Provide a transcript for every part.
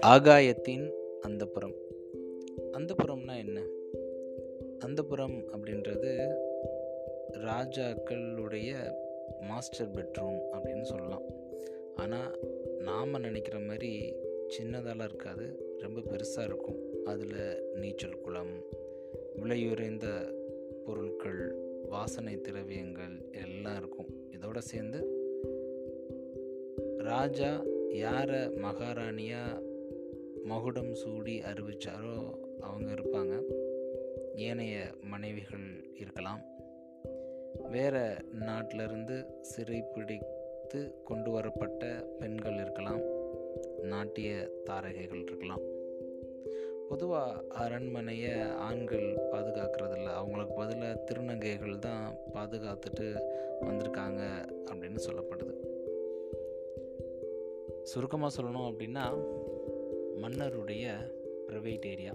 ஆகாயத்தின் அந்தப்புறம். அந்தப்புறம்னா என்ன? அந்தப்புறம் அப்படின்றது ராஜாக்களுடைய மாஸ்டர் பெட்ரூம் அப்படின்னு சொல்லலாம். ஆனால் நாம் நினைக்கிற மாதிரி சின்னதாலாம் இருக்காது. ரொம்ப பெருசாக இருக்கும். அதில் நீச்சல் குளம் விலையுறைந்த பொருட்கள் வாசனை திரவியங்கள் எல்லாம் இருக்கும். இதோடு சேர்ந்து ராஜா யாரை மகாராணியாக மகுடம் சூடி அறிவிச்சாரோ அவங்க இருப்பாங்க. ஏனைய மனைவிகள் இருக்கலாம். வேறு நாட்டிலிருந்து சிறைப்பிடித்து கொண்டு வரப்பட்ட பெண்கள் இருக்கலாம். நாட்டிய தாரகைகள் இருக்கலாம். பொதுவாக அரண்மனையை ஆண்கள் பாதுகாக்கிறதில்ல திருநங்கைகள் தான் பாதுகாத்துட்டு வந்திருக்காங்க அப்படின்னு சொல்லப்படுது. சுருக்கமாக சொல்லணும் அப்படின்னா மன்னருடைய ப்ரைவேட் ஏரியா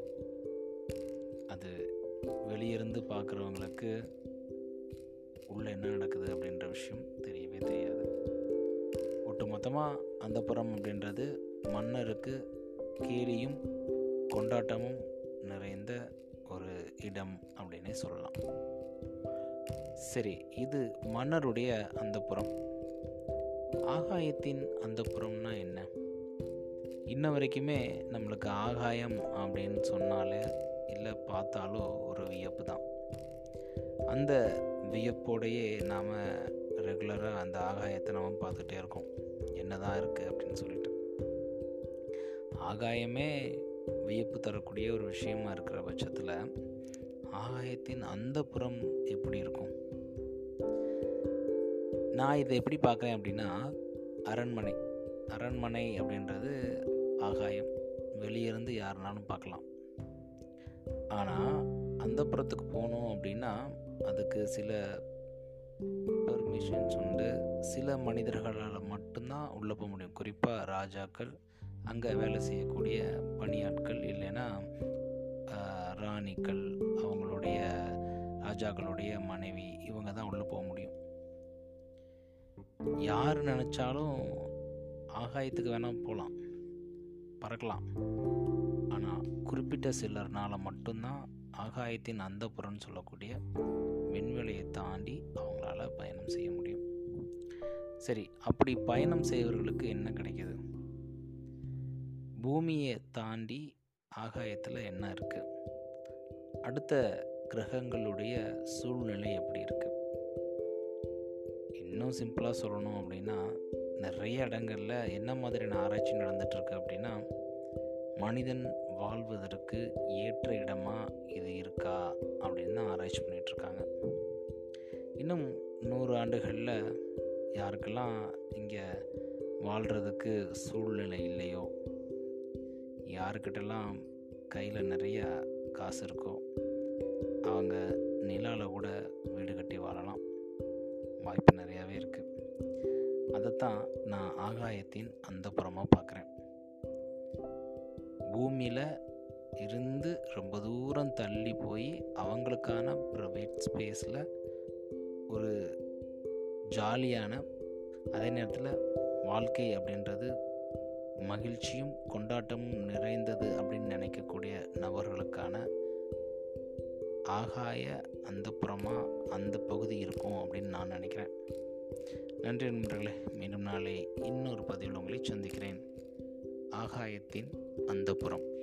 அது வெளியிருந்து பார்க்குறவங்களுக்கு உள்ளே என்ன நடக்குது அப்படின்ற விஷயம் தெரியவே தெரியாது. ஒட்டு மொத்தமாக அந்த புறம் அப்படின்றது மன்னருக்கு கேலியும் கொண்டாட்டமும் நிறைந்த ஒரு இடம் அப்படின்னே சொல்லலாம். சரி இது மன்னருடைய அந்த புறம். ஆகாயத்தின் அந்த புறம்னா என்ன? இன்ன வரைக்குமே நம்மளுக்கு ஆகாயம் அப்படின்னு சொன்னாலே இல்லை பார்த்தாலோ ஒரு வியப்பு தான். அந்த வியப்போடையே நாம் ரெகுலராக அந்த ஆகாயத்தை நம்ம பார்த்துட்டே இருக்கோம். என்ன தான் இருக்குது அப்படின்னு சொல்லிட்டு. ஆகாயமே வியப்பு தரக்கூடிய ஒரு விஷயமா இருக்கிற பட்சத்தில் ஆகாயத்தின் அந்த புறம் எப்படி இருக்கும்? நான் இதை எப்படி பார்க்குறேன் அப்படின்னா அரண்மனை. அரண்மனை அப்படின்றது ஆகாயம். வெளியிருந்து யாருனாலும் பார்க்கலாம். ஆனால் அந்த புறத்துக்கு போகணும் அப்படின்னா அதுக்கு சில பெர்மிஷன்ஸ் உண்டு. சில மனிதர்களால் மட்டும்தான் உள்ளே போக முடியும். குறிப்பாக ராஜாக்கள் அங்கே வேலை செய்யக்கூடிய பணி யார் நினச்சாலும் ஆகாயத்துக்கு வேணால் போகலாம் பறக்கலாம். ஆனால் குறிப்பிட்ட சிலர்னால் மட்டும்தான் ஆகாயத்தின் அந்த புறன்னு சொல்லக்கூடிய விண்வெளியை தாண்டி அவங்களால பயணம் செய்ய முடியும். சரி அப்படி பயணம் செய்வர்களுக்கு என்ன கிடைக்கிது? பூமியை தாண்டி ஆகாயத்தில் என்ன இருக்குது அடுத்த கிரகங்களுடைய சூழ்நிலை எப்படி இருக்குது இன்னும் சிம்பிளாக சொல்லணும் அப்படின்னா நிறைய இடங்களில் என்ன மாதிரியான ஆராய்ச்சி நடந்துகிட்ருக்கு அப்படின்னா மனிதன் வாழ்வதற்கு ஏற்ற இடமா இது இருக்கா அப்படின்னு தான் ஆராய்ச்சி பண்ணிகிட்ருக்காங்க இன்னும் நூறு ஆண்டுகளில் யாருக்கெல்லாம் இங்கே வாழ்கிறதுக்கு சூழ்நிலை இல்லையோ யாருக்கிட்டெல்லாம் கையில் நிறைய காசு இருக்கோ அவங்க நிலாவில் கூட வீடு கட்டி வாழலாம். வாய்ப்பு நிறையாவே இருக்குது அதைத்தான் நான் ஆகாயத்தின் அந்த புறமாக பார்க்குறேன். பூமியில் இருந்து ரொம்ப தூரம் தள்ளி போய் அவங்களுக்கான ப்ரைவேட் ஸ்பேஸில் ஒரு ஜாலியான அதே நேரத்தில் வாழ்க்கை அப்படின்றது மகிழ்ச்சியும் கொண்டாட்டமும் நிறைந்தது அப்படின்னு நினைக்கக்கூடிய நபர்களுக்கான ஆகாய அந்த புறமாக அந்த பகுதி இருக்கும் அப்படின்னு நான் நினைக்கிறேன். நன்றி நண்பர்களே மீண்டும் நாளை இன்னொரு பதிவில் உங்களை சந்திக்கிறேன். ஆகாயத்தின் அந்த புறம்